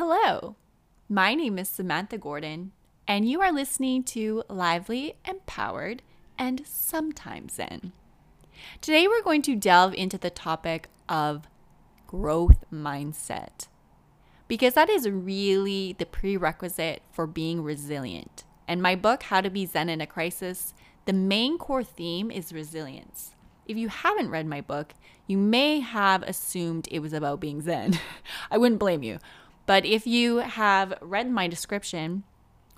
hello. My name is Samantha Gordon, and you are listening to Lively, Empowered, and Sometimes Zen. Today, we're going to delve into the topic of growth mindset because that is really the prerequisite for being resilient. And my book, How to Be Zen in a Crisis, the main core theme is resilience. If you haven't read my book, you may have assumed it was about being Zen. I wouldn't blame you. But if you have read my description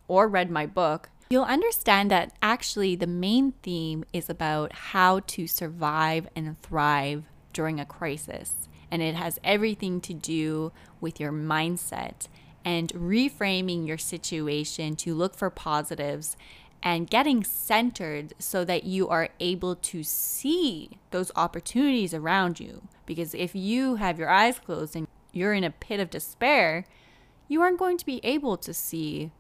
or read my book, you'll understand that actually the main theme is about how to survive and thrive during a crisis. And it has everything to do with your mindset and reframing your situation to look for positives and getting centered so that you are able to see those opportunities around you. Because if you have your eyes closed and you're in a pit of despair, you aren't going to be able to see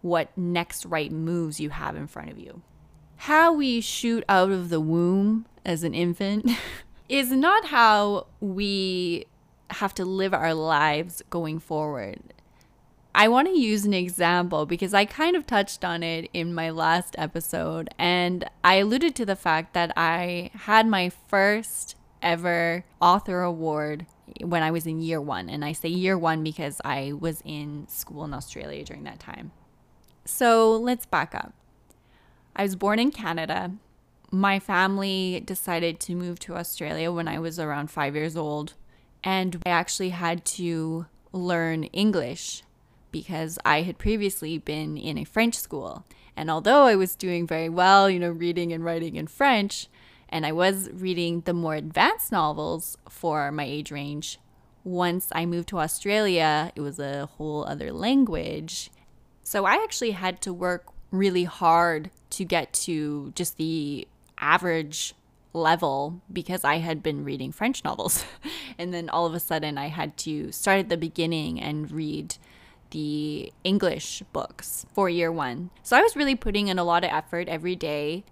what next right moves you have in front of you. How we shoot out of the womb as an infant is not how we have to live our lives going forward. I want to use an example because I kind of touched on it in my last episode, and I alluded to the fact that I had my first ever author award when I was in year one. And I say year one because I was in school in Australia during that time. So let's back up. I was born in Canada. My family decided to move to Australia when I was around five years old. And I actually had to learn English because I had previously been in a French school. And although I was doing very well, you know, reading and writing in French, and I was reading the more advanced novels for my age range. Once I moved to Australia, it was a whole other language. So I actually had to work really hard to get to just the average level because I had been reading French novels. and then all of a sudden, I had to start at the beginning and read the English books for year one. So I was really putting in a lot of effort every day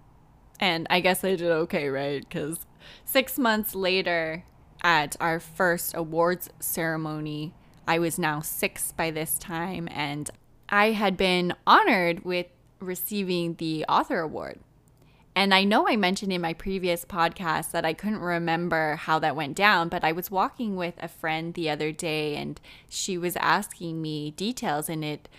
and I guess I did okay, right? Because six months later, at our first awards ceremony, I was now six by this time, and I had been honored with receiving the author award. And I know I mentioned in my previous podcast that I couldn't remember how that went down, but I was walking with a friend the other day and she was asking me details, and it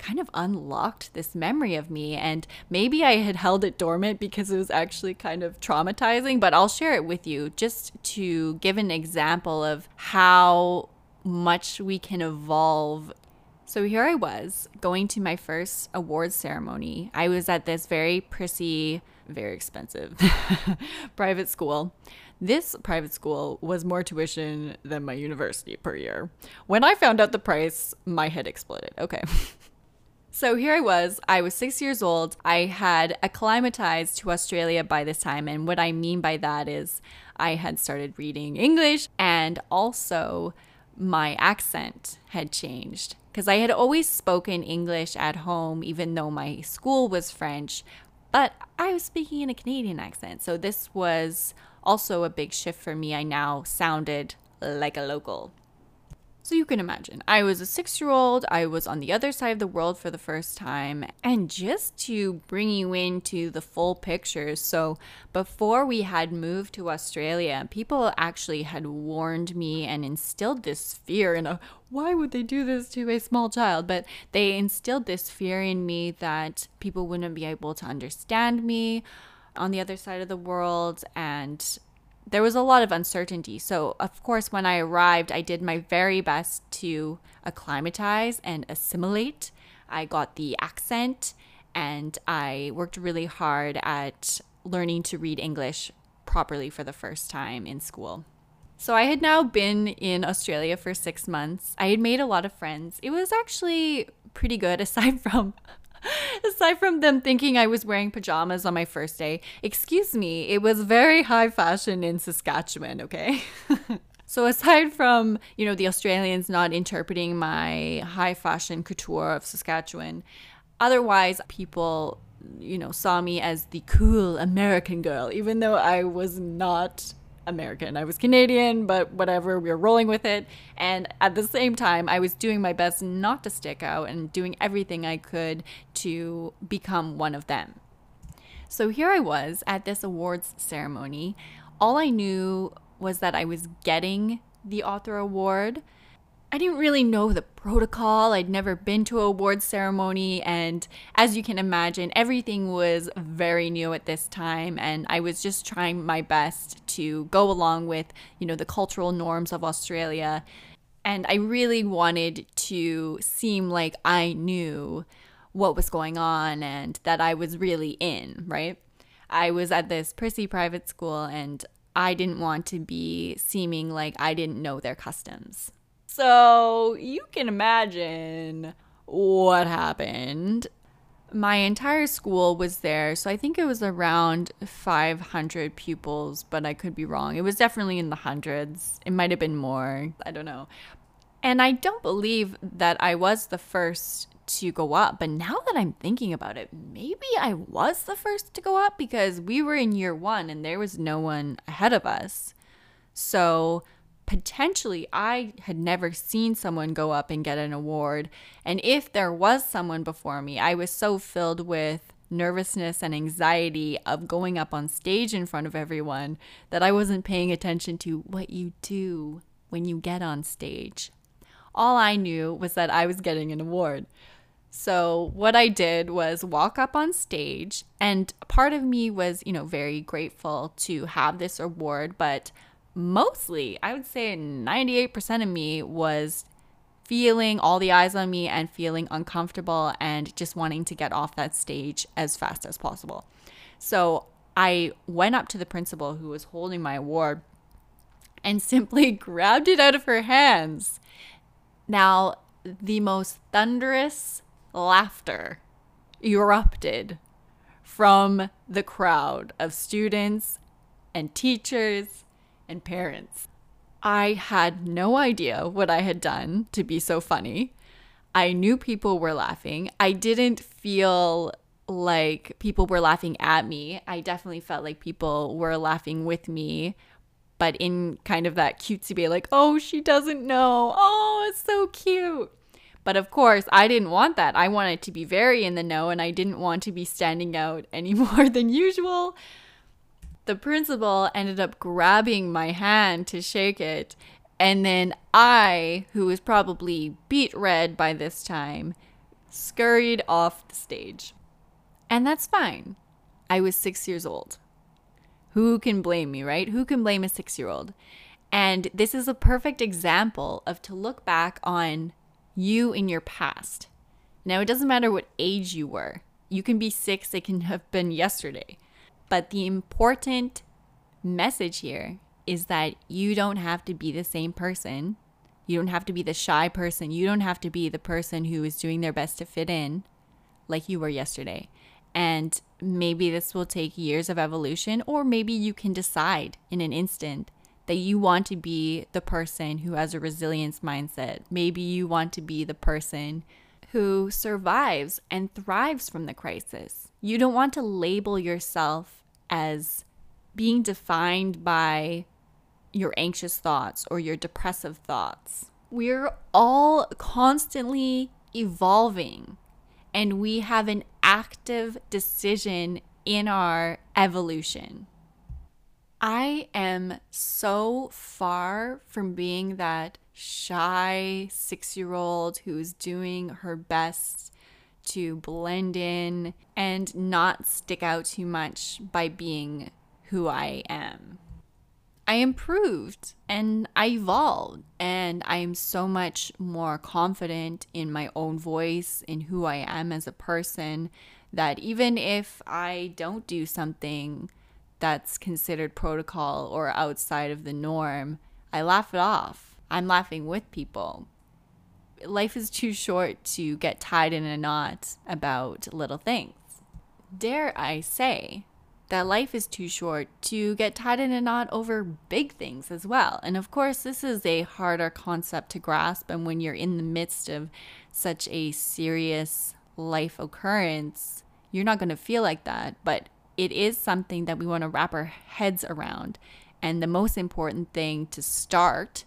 kind of unlocked this memory of me. And maybe I had held it dormant because it was actually kind of traumatizing, but I'll share it with you just to give an example of how much we can evolve. So here I was going to my first awards ceremony. I was at this very prissy, very expensive private school. This private school was more tuition than my university per year. When I found out the price, my head exploded. Okay. So here I was, I was six years old. I had acclimatized to Australia by this time. And what I mean by that is I had started reading English and also my accent had changed. Because I had always spoken English at home, even though my school was French, but I was speaking in a Canadian accent. So this was also a big shift for me. I now sounded like a local. So you can imagine, I was a six year old, I was on the other side of the world for the first time. And just to bring you into the full picture, so before we had moved to Australia, people actually had warned me and instilled this fear in a why would they do this to a small child? But they instilled this fear in me that people wouldn't be able to understand me on the other side of the world and there was a lot of uncertainty. So, of course, when I arrived, I did my very best to acclimatize and assimilate. I got the accent and I worked really hard at learning to read English properly for the first time in school. So, I had now been in Australia for six months. I had made a lot of friends. It was actually pretty good, aside from Aside from them thinking I was wearing pajamas on my first day, excuse me, it was very high fashion in Saskatchewan, okay? so aside from, you know, the Australians not interpreting my high fashion couture of Saskatchewan, otherwise people, you know, saw me as the cool American girl, even though I was not American. I was Canadian, but whatever, we were rolling with it. And at the same time, I was doing my best not to stick out and doing everything I could to become one of them. So here I was at this awards ceremony. All I knew was that I was getting the author award. I didn't really know the protocol. I'd never been to a award ceremony and as you can imagine, everything was very new at this time and I was just trying my best to go along with, you know, the cultural norms of Australia. And I really wanted to seem like I knew what was going on and that I was really in, right? I was at this prissy private school and I didn't want to be seeming like I didn't know their customs. So you can imagine what happened. My entire school was there, so I think it was around 500 pupils, but I could be wrong. It was definitely in the hundreds. It might have been more. I don't know. And I don't believe that I was the first to go up. But now that I'm thinking about it, maybe I was the first to go up because we were in year one and there was no one ahead of us. So potentially I had never seen someone go up and get an award. And if there was someone before me, I was so filled with nervousness and anxiety of going up on stage in front of everyone that I wasn't paying attention to what you do when you get on stage. All I knew was that I was getting an award. So, what I did was walk up on stage, and part of me was, you know, very grateful to have this award, but mostly, I would say 98% of me was feeling all the eyes on me and feeling uncomfortable and just wanting to get off that stage as fast as possible. So I went up to the principal who was holding my award and simply grabbed it out of her hands. Now, the most thunderous laughter erupted from the crowd of students and teachers and parents. I had no idea what I had done to be so funny. I knew people were laughing. I didn't feel like people were laughing at me. I definitely felt like people were laughing with me, but in kind of that cutesy way, like, oh, she doesn't know. Oh, it's so cute. But of course, I didn't want that. I wanted to be very in the know and I didn't want to be standing out any more than usual the principal ended up grabbing my hand to shake it. And then I, who was probably beet red by this time, scurried off the stage. And that's fine. I was six years old. Who can blame me, right? Who can blame a six year old? And this is a perfect example of to look back on you in your past. Now, it doesn't matter what age you were. You can be six, it can have been yesterday. But the important message here is that you don't have to be the same person. You don't have to be the shy person. You don't have to be the person who is doing their best to fit in like you were yesterday. And maybe this will take years of evolution, or maybe you can decide in an instant that you want to be the person who has a resilience mindset. Maybe you want to be the person who survives and thrives from the crisis. You don't want to label yourself as being defined by your anxious thoughts or your depressive thoughts. We're all constantly evolving and we have an active decision in our evolution. I am so far from being that shy six year old who's doing her best to blend in and not stick out too much by being who I am. I improved and I evolved, and I am so much more confident in my own voice, in who I am as a person, that even if I don't do something that's considered protocol or outside of the norm, I laugh it off. I'm laughing with people life is too short to get tied in a knot about little things. Dare I say that life is too short to get tied in a knot over big things as well. And of course, this is a harder concept to grasp. And when you're in the midst of such a serious life occurrence, you're not going to feel like that. But it is something that we want to wrap our heads around And the most important thing to start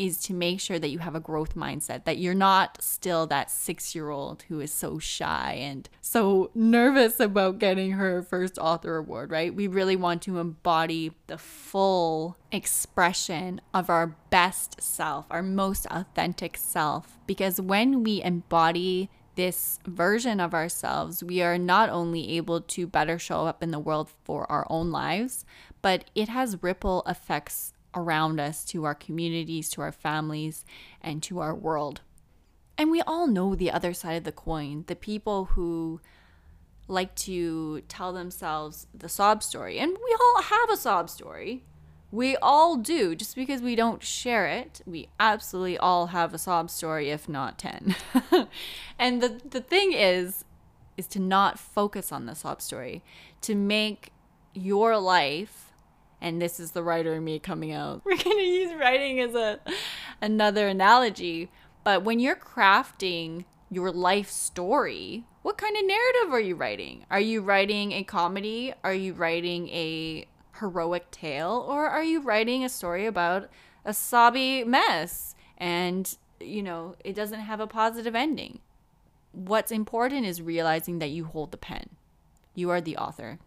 is to make sure that you have a growth mindset, that you're not still that six year old who is so shy and so nervous about getting her first author award, right? We really want to embody the full expression of our best self, our most authentic self, because when we embody this version of ourselves, we are not only able to better show up in the world for our own lives, but it has ripple effects around us, to our communities, to our families, and to our world. And we all know the other side of the coin the people who like to tell themselves the sob story. And we all have a sob story. We all do. Just because we don't share it, we absolutely all have a sob story, if not 10. and the, the thing is, is to not focus on the sob story, to make your life and this is the writer in me coming out. We're going to use writing as a another analogy, but when you're crafting your life story, what kind of narrative are you writing? Are you writing a comedy? Are you writing a heroic tale or are you writing a story about a sobby mess and you know, it doesn't have a positive ending? What's important is realizing that you hold the pen. You are the author.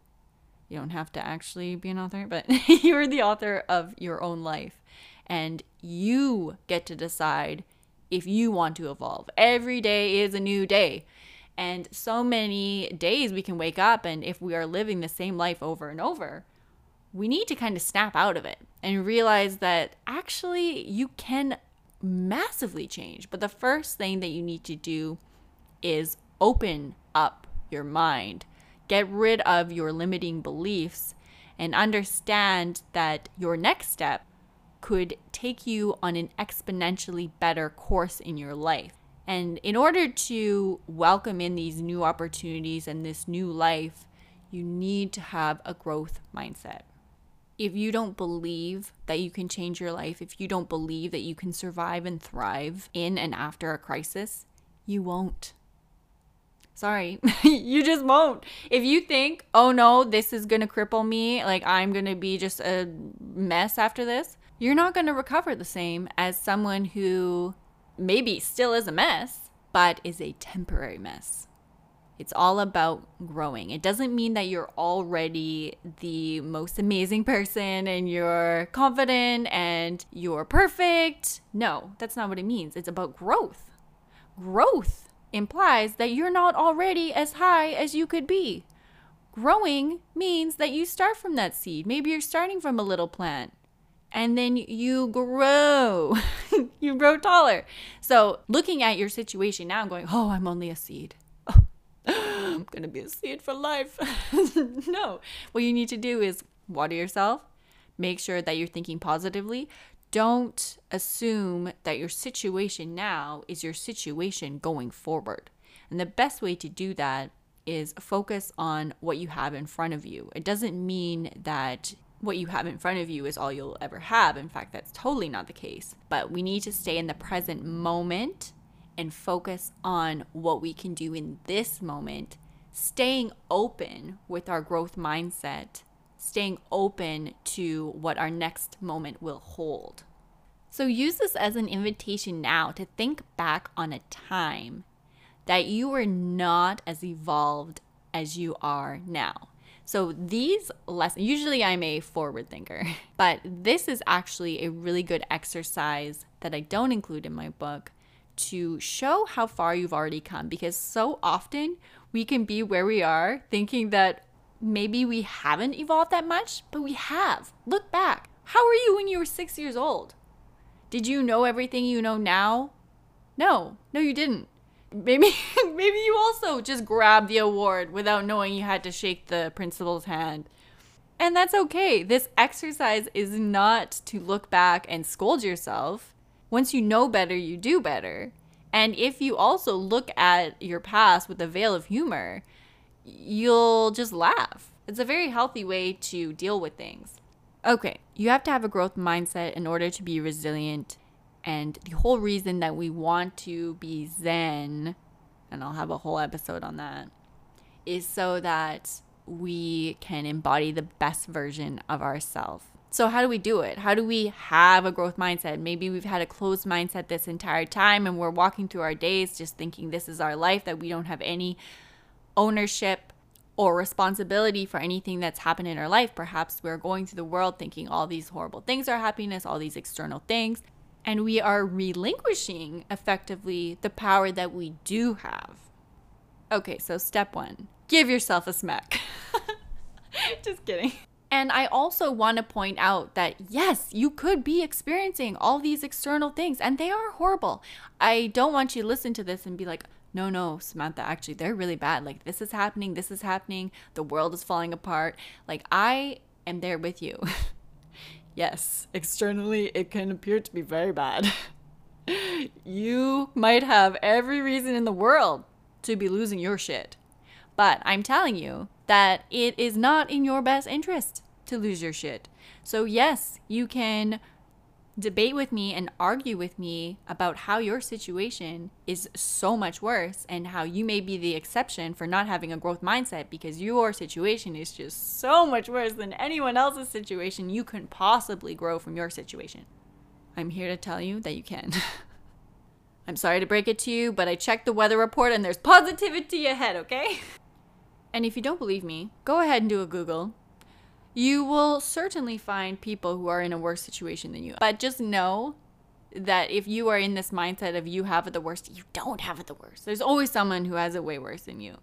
You don't have to actually be an author, but you're the author of your own life. And you get to decide if you want to evolve. Every day is a new day. And so many days we can wake up, and if we are living the same life over and over, we need to kind of snap out of it and realize that actually you can massively change. But the first thing that you need to do is open up your mind Get rid of your limiting beliefs and understand that your next step could take you on an exponentially better course in your life. And in order to welcome in these new opportunities and this new life, you need to have a growth mindset. If you don't believe that you can change your life, if you don't believe that you can survive and thrive in and after a crisis, you won't. Sorry, you just won't. If you think, oh no, this is gonna cripple me, like I'm gonna be just a mess after this, you're not gonna recover the same as someone who maybe still is a mess, but is a temporary mess. It's all about growing. It doesn't mean that you're already the most amazing person and you're confident and you're perfect. No, that's not what it means. It's about growth. Growth implies that you're not already as high as you could be. Growing means that you start from that seed. Maybe you're starting from a little plant and then you grow. you grow taller. So, looking at your situation now I'm going, oh, I'm only a seed. I'm going to be a seed for life. no. What you need to do is water yourself, make sure that you're thinking positively, don't assume that your situation now is your situation going forward. And the best way to do that is focus on what you have in front of you. It doesn't mean that what you have in front of you is all you'll ever have. In fact, that's totally not the case. But we need to stay in the present moment and focus on what we can do in this moment, staying open with our growth mindset staying open to what our next moment will hold. So use this as an invitation now to think back on a time that you were not as evolved as you are now. So these lessons, usually I'm a forward thinker, but this is actually a really good exercise that I don't include in my book to show how far you've already come because so often we can be where we are thinking that maybe we haven't evolved that much, but we have. Look back. How were you when you were six years old? Did you know everything you know now? No, no, you didn't. Maybe, maybe you also just grabbed the award without knowing you had to shake the principal's hand. And that's okay. This exercise is not to look back and scold yourself. Once you know better, you do better. And if you also look at your past with a veil of humor, you'll just laugh. It's a very healthy way to deal with things. Okay, you have to have a growth mindset in order to be resilient. And the whole reason that we want to be Zen, and I'll have a whole episode on that, is so that we can embody the best version of ourselves. So, how do we do it? How do we have a growth mindset? Maybe we've had a closed mindset this entire time and we're walking through our days just thinking this is our life, that we don't have any ownership or responsibility for anything that's happened in our life. Perhaps we're going through the world thinking all these horrible things are happiness, all these external things, and we are relinquishing effectively the power that we do have. Okay, so step one give yourself a smack. Just kidding. And I also want to point out that yes, you could be experiencing all these external things and they are horrible. I don't want you to listen to this and be like, no, no, Samantha, actually, they're really bad. Like, this is happening, this is happening, the world is falling apart. Like, I am there with you. yes, externally, it can appear to be very bad. you might have every reason in the world to be losing your shit. But I'm telling you that it is not in your best interest to lose your shit. So, yes, you can debate with me and argue with me about how your situation is so much worse and how you may be the exception for not having a growth mindset because your situation is just so much worse than anyone else's situation. You can possibly grow from your situation. I'm here to tell you that you can. I'm sorry to break it to you, but I checked the weather report and there's positivity ahead, okay? And if you don't believe me, go ahead and do a Google. You will certainly find people who are in a worse situation than you. But just know that if you are in this mindset of you have it the worst, you don't have it the worst. There's always someone who has it way worse than you.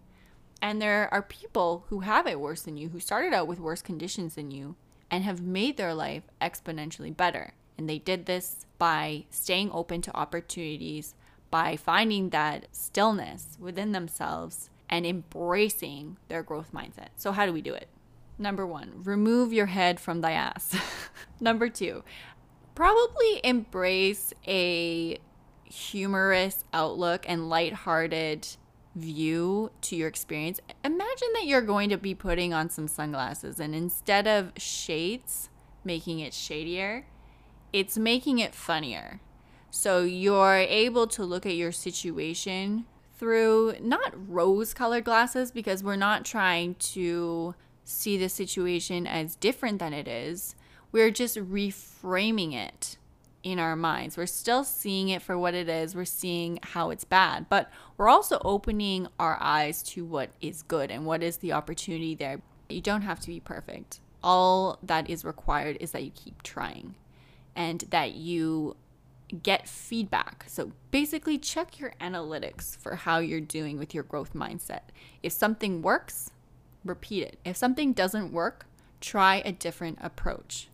And there are people who have it worse than you, who started out with worse conditions than you and have made their life exponentially better. And they did this by staying open to opportunities, by finding that stillness within themselves and embracing their growth mindset. So, how do we do it? Number one, remove your head from thy ass. Number two, probably embrace a humorous outlook and lighthearted view to your experience. Imagine that you're going to be putting on some sunglasses, and instead of shades making it shadier, it's making it funnier. So you're able to look at your situation through not rose colored glasses because we're not trying to see the situation as different than it is. We're just reframing it in our minds. We're still seeing it for what it is. We're seeing how it's bad, but we're also opening our eyes to what is good and what is the opportunity there. You don't have to be perfect. All that is required is that you keep trying and that you get feedback. So basically, check your analytics for how you're doing with your growth mindset. If something works, repeat it. If something doesn't work, try a different approach.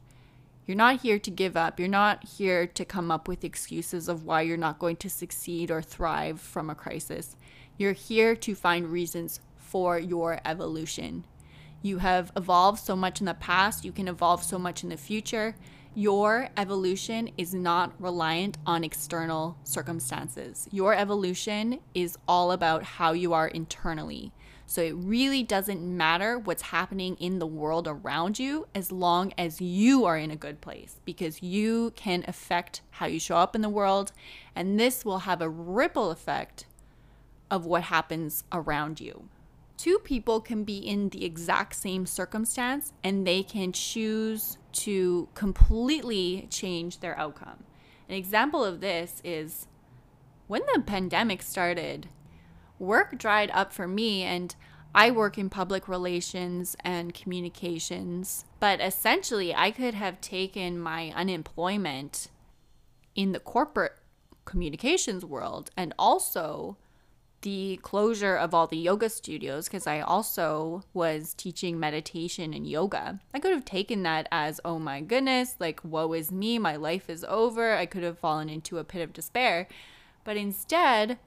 You're not here to give up. You're not here to come up with excuses of why you're not going to succeed or thrive from a crisis. You're here to find reasons for your evolution. You have evolved so much in the past, you can evolve so much in the future. Your evolution is not reliant on external circumstances. Your evolution is all about how you are internally. So it really doesn't matter what's happening in the world around you as long as you are in a good place because you can affect how you show up in the world. And this will have a ripple effect of what happens around you two people can be in the exact same circumstance and they can choose to completely change their outcome. An example of this is when the pandemic started, work dried up for me and I work in public relations and communications, but essentially I could have taken my unemployment in the corporate communications world and also the closure of all the yoga studios because I also was teaching meditation and yoga. I could have taken that as, oh my goodness, like, woe is me, my life is over. I could have fallen into a pit of despair. But instead,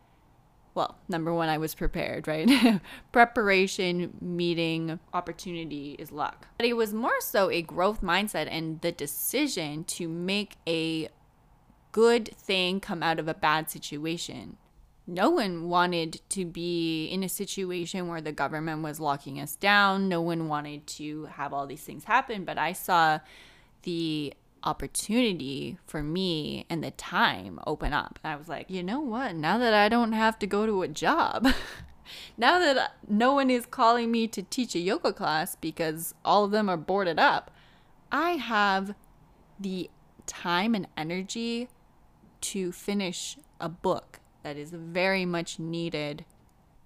well, number one, I was prepared, right? Preparation, meeting, opportunity is luck. But it was more so a growth mindset and the decision to make a good thing come out of a bad situation no one wanted to be in a situation where the government was locking us down. No one wanted to have all these things happen. But I saw the opportunity for me and the time open up. And I was like, you know what? Now that I don't have to go to a job, now that no one is calling me to teach a yoga class because all of them are boarded up, I have the time and energy to finish a book that is very much needed.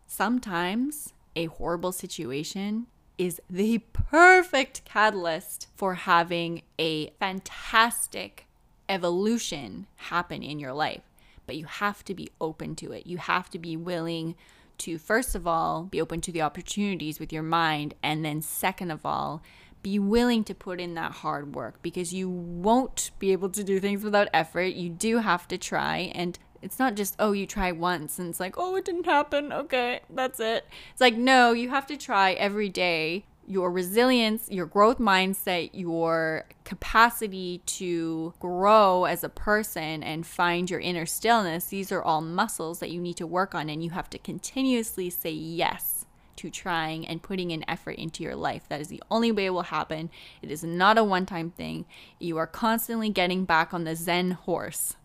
Sometimes a horrible situation is the perfect catalyst for having a fantastic evolution happen in your life. But you have to be open to it. You have to be willing to, first of all, be open to the opportunities with your mind. And then, second of all, be willing to put in that hard work because you won't be able to do things without effort. You do have to try. And it's not just, oh, you try once and it's like, oh, it didn't happen. Okay, that's it. It's like, no, you have to try every day. Your resilience, your growth mindset, your capacity to grow as a person and find your inner stillness, these are all muscles that you need to work on. And you have to continuously say yes to trying and putting an effort into your life. That is the only way it will happen. It is not a one time thing. You are constantly getting back on the Zen horse.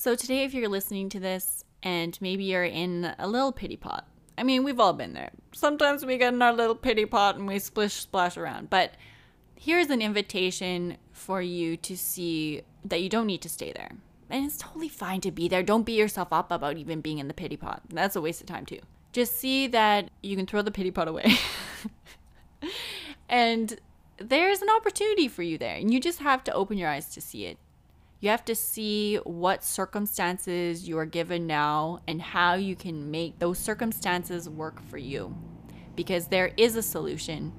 So, today, if you're listening to this and maybe you're in a little pity pot, I mean, we've all been there. Sometimes we get in our little pity pot and we splish splash around. But here's an invitation for you to see that you don't need to stay there. And it's totally fine to be there. Don't beat yourself up about even being in the pity pot. That's a waste of time, too. Just see that you can throw the pity pot away. and there's an opportunity for you there. And you just have to open your eyes to see it. You have to see what circumstances you are given now and how you can make those circumstances work for you. Because there is a solution.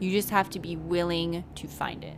You just have to be willing to find it.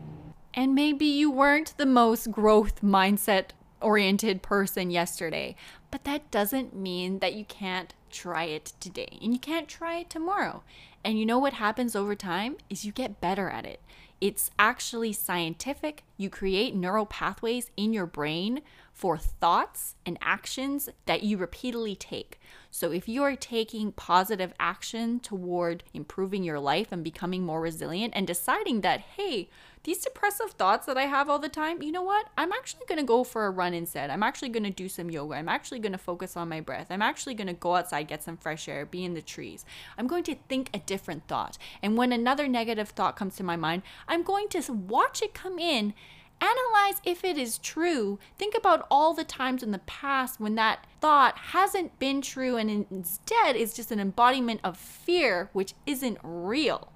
And maybe you weren't the most growth mindset oriented person yesterday, but that doesn't mean that you can't try it today and you can't try it tomorrow. And you know what happens over time is you get better at it. It's actually scientific. You create neural pathways in your brain for thoughts and actions that you repeatedly take. So, if you are taking positive action toward improving your life and becoming more resilient and deciding that, hey, these depressive thoughts that I have all the time, you know what? I'm actually going to go for a run instead. I'm actually going to do some yoga. I'm actually going to focus on my breath. I'm actually going to go outside, get some fresh air, be in the trees. I'm going to think a different thought. And when another negative thought comes to my mind, I'm going to watch it come in analyze if it is true. Think about all the times in the past when that thought hasn't been true and instead is just an embodiment of fear, which isn't real.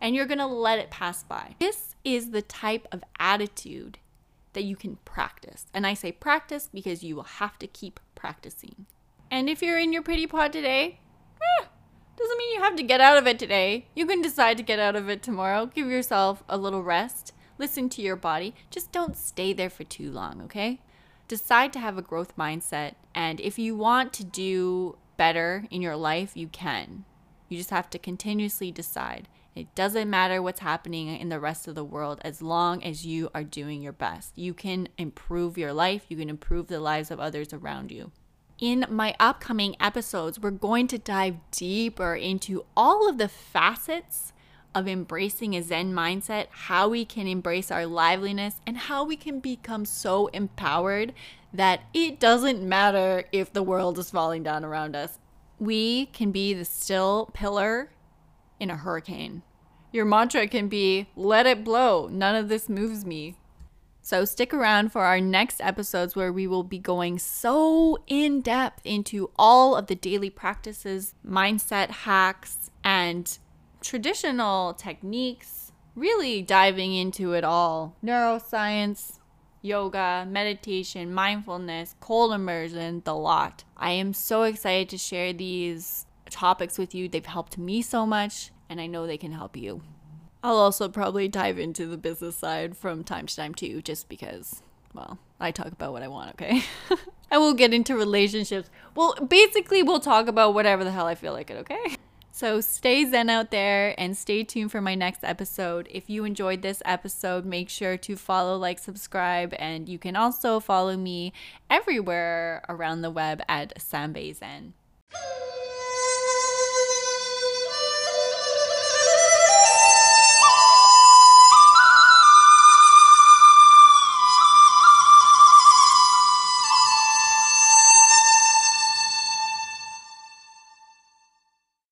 And you're gonna let it pass by. This is the type of attitude that you can practice. And I say practice because you will have to keep practicing. And if you're in your pity pot today, eh, doesn't mean you have to get out of it today. You can decide to get out of it tomorrow. Give yourself a little rest. Listen to your body. Just don't stay there for too long, okay? Decide to have a growth mindset. And if you want to do better in your life, you can. You just have to continuously decide. It doesn't matter what's happening in the rest of the world as long as you are doing your best. You can improve your life, you can improve the lives of others around you. In my upcoming episodes, we're going to dive deeper into all of the facets of embracing a Zen mindset, how we can embrace our liveliness, and how we can become so empowered that it doesn't matter if the world is falling down around us. We can be the still pillar in a hurricane. Your mantra can be, let it blow, none of this moves me. So stick around for our next episodes where we will be going so in depth into all of the daily practices, mindset hacks, and traditional techniques, really diving into it all neuroscience, yoga, meditation, mindfulness, cold immersion, the lot. I am so excited to share these topics with you. They've helped me so much and I know they can help you. I'll also probably dive into the business side from time to time too, just because, well, I talk about what I want, okay? I will get into relationships. Well, basically, we'll talk about whatever the hell I feel like it, okay? So stay zen out there and stay tuned for my next episode. If you enjoyed this episode, make sure to follow, like, subscribe, and you can also follow me everywhere around the web at Sambe Zen.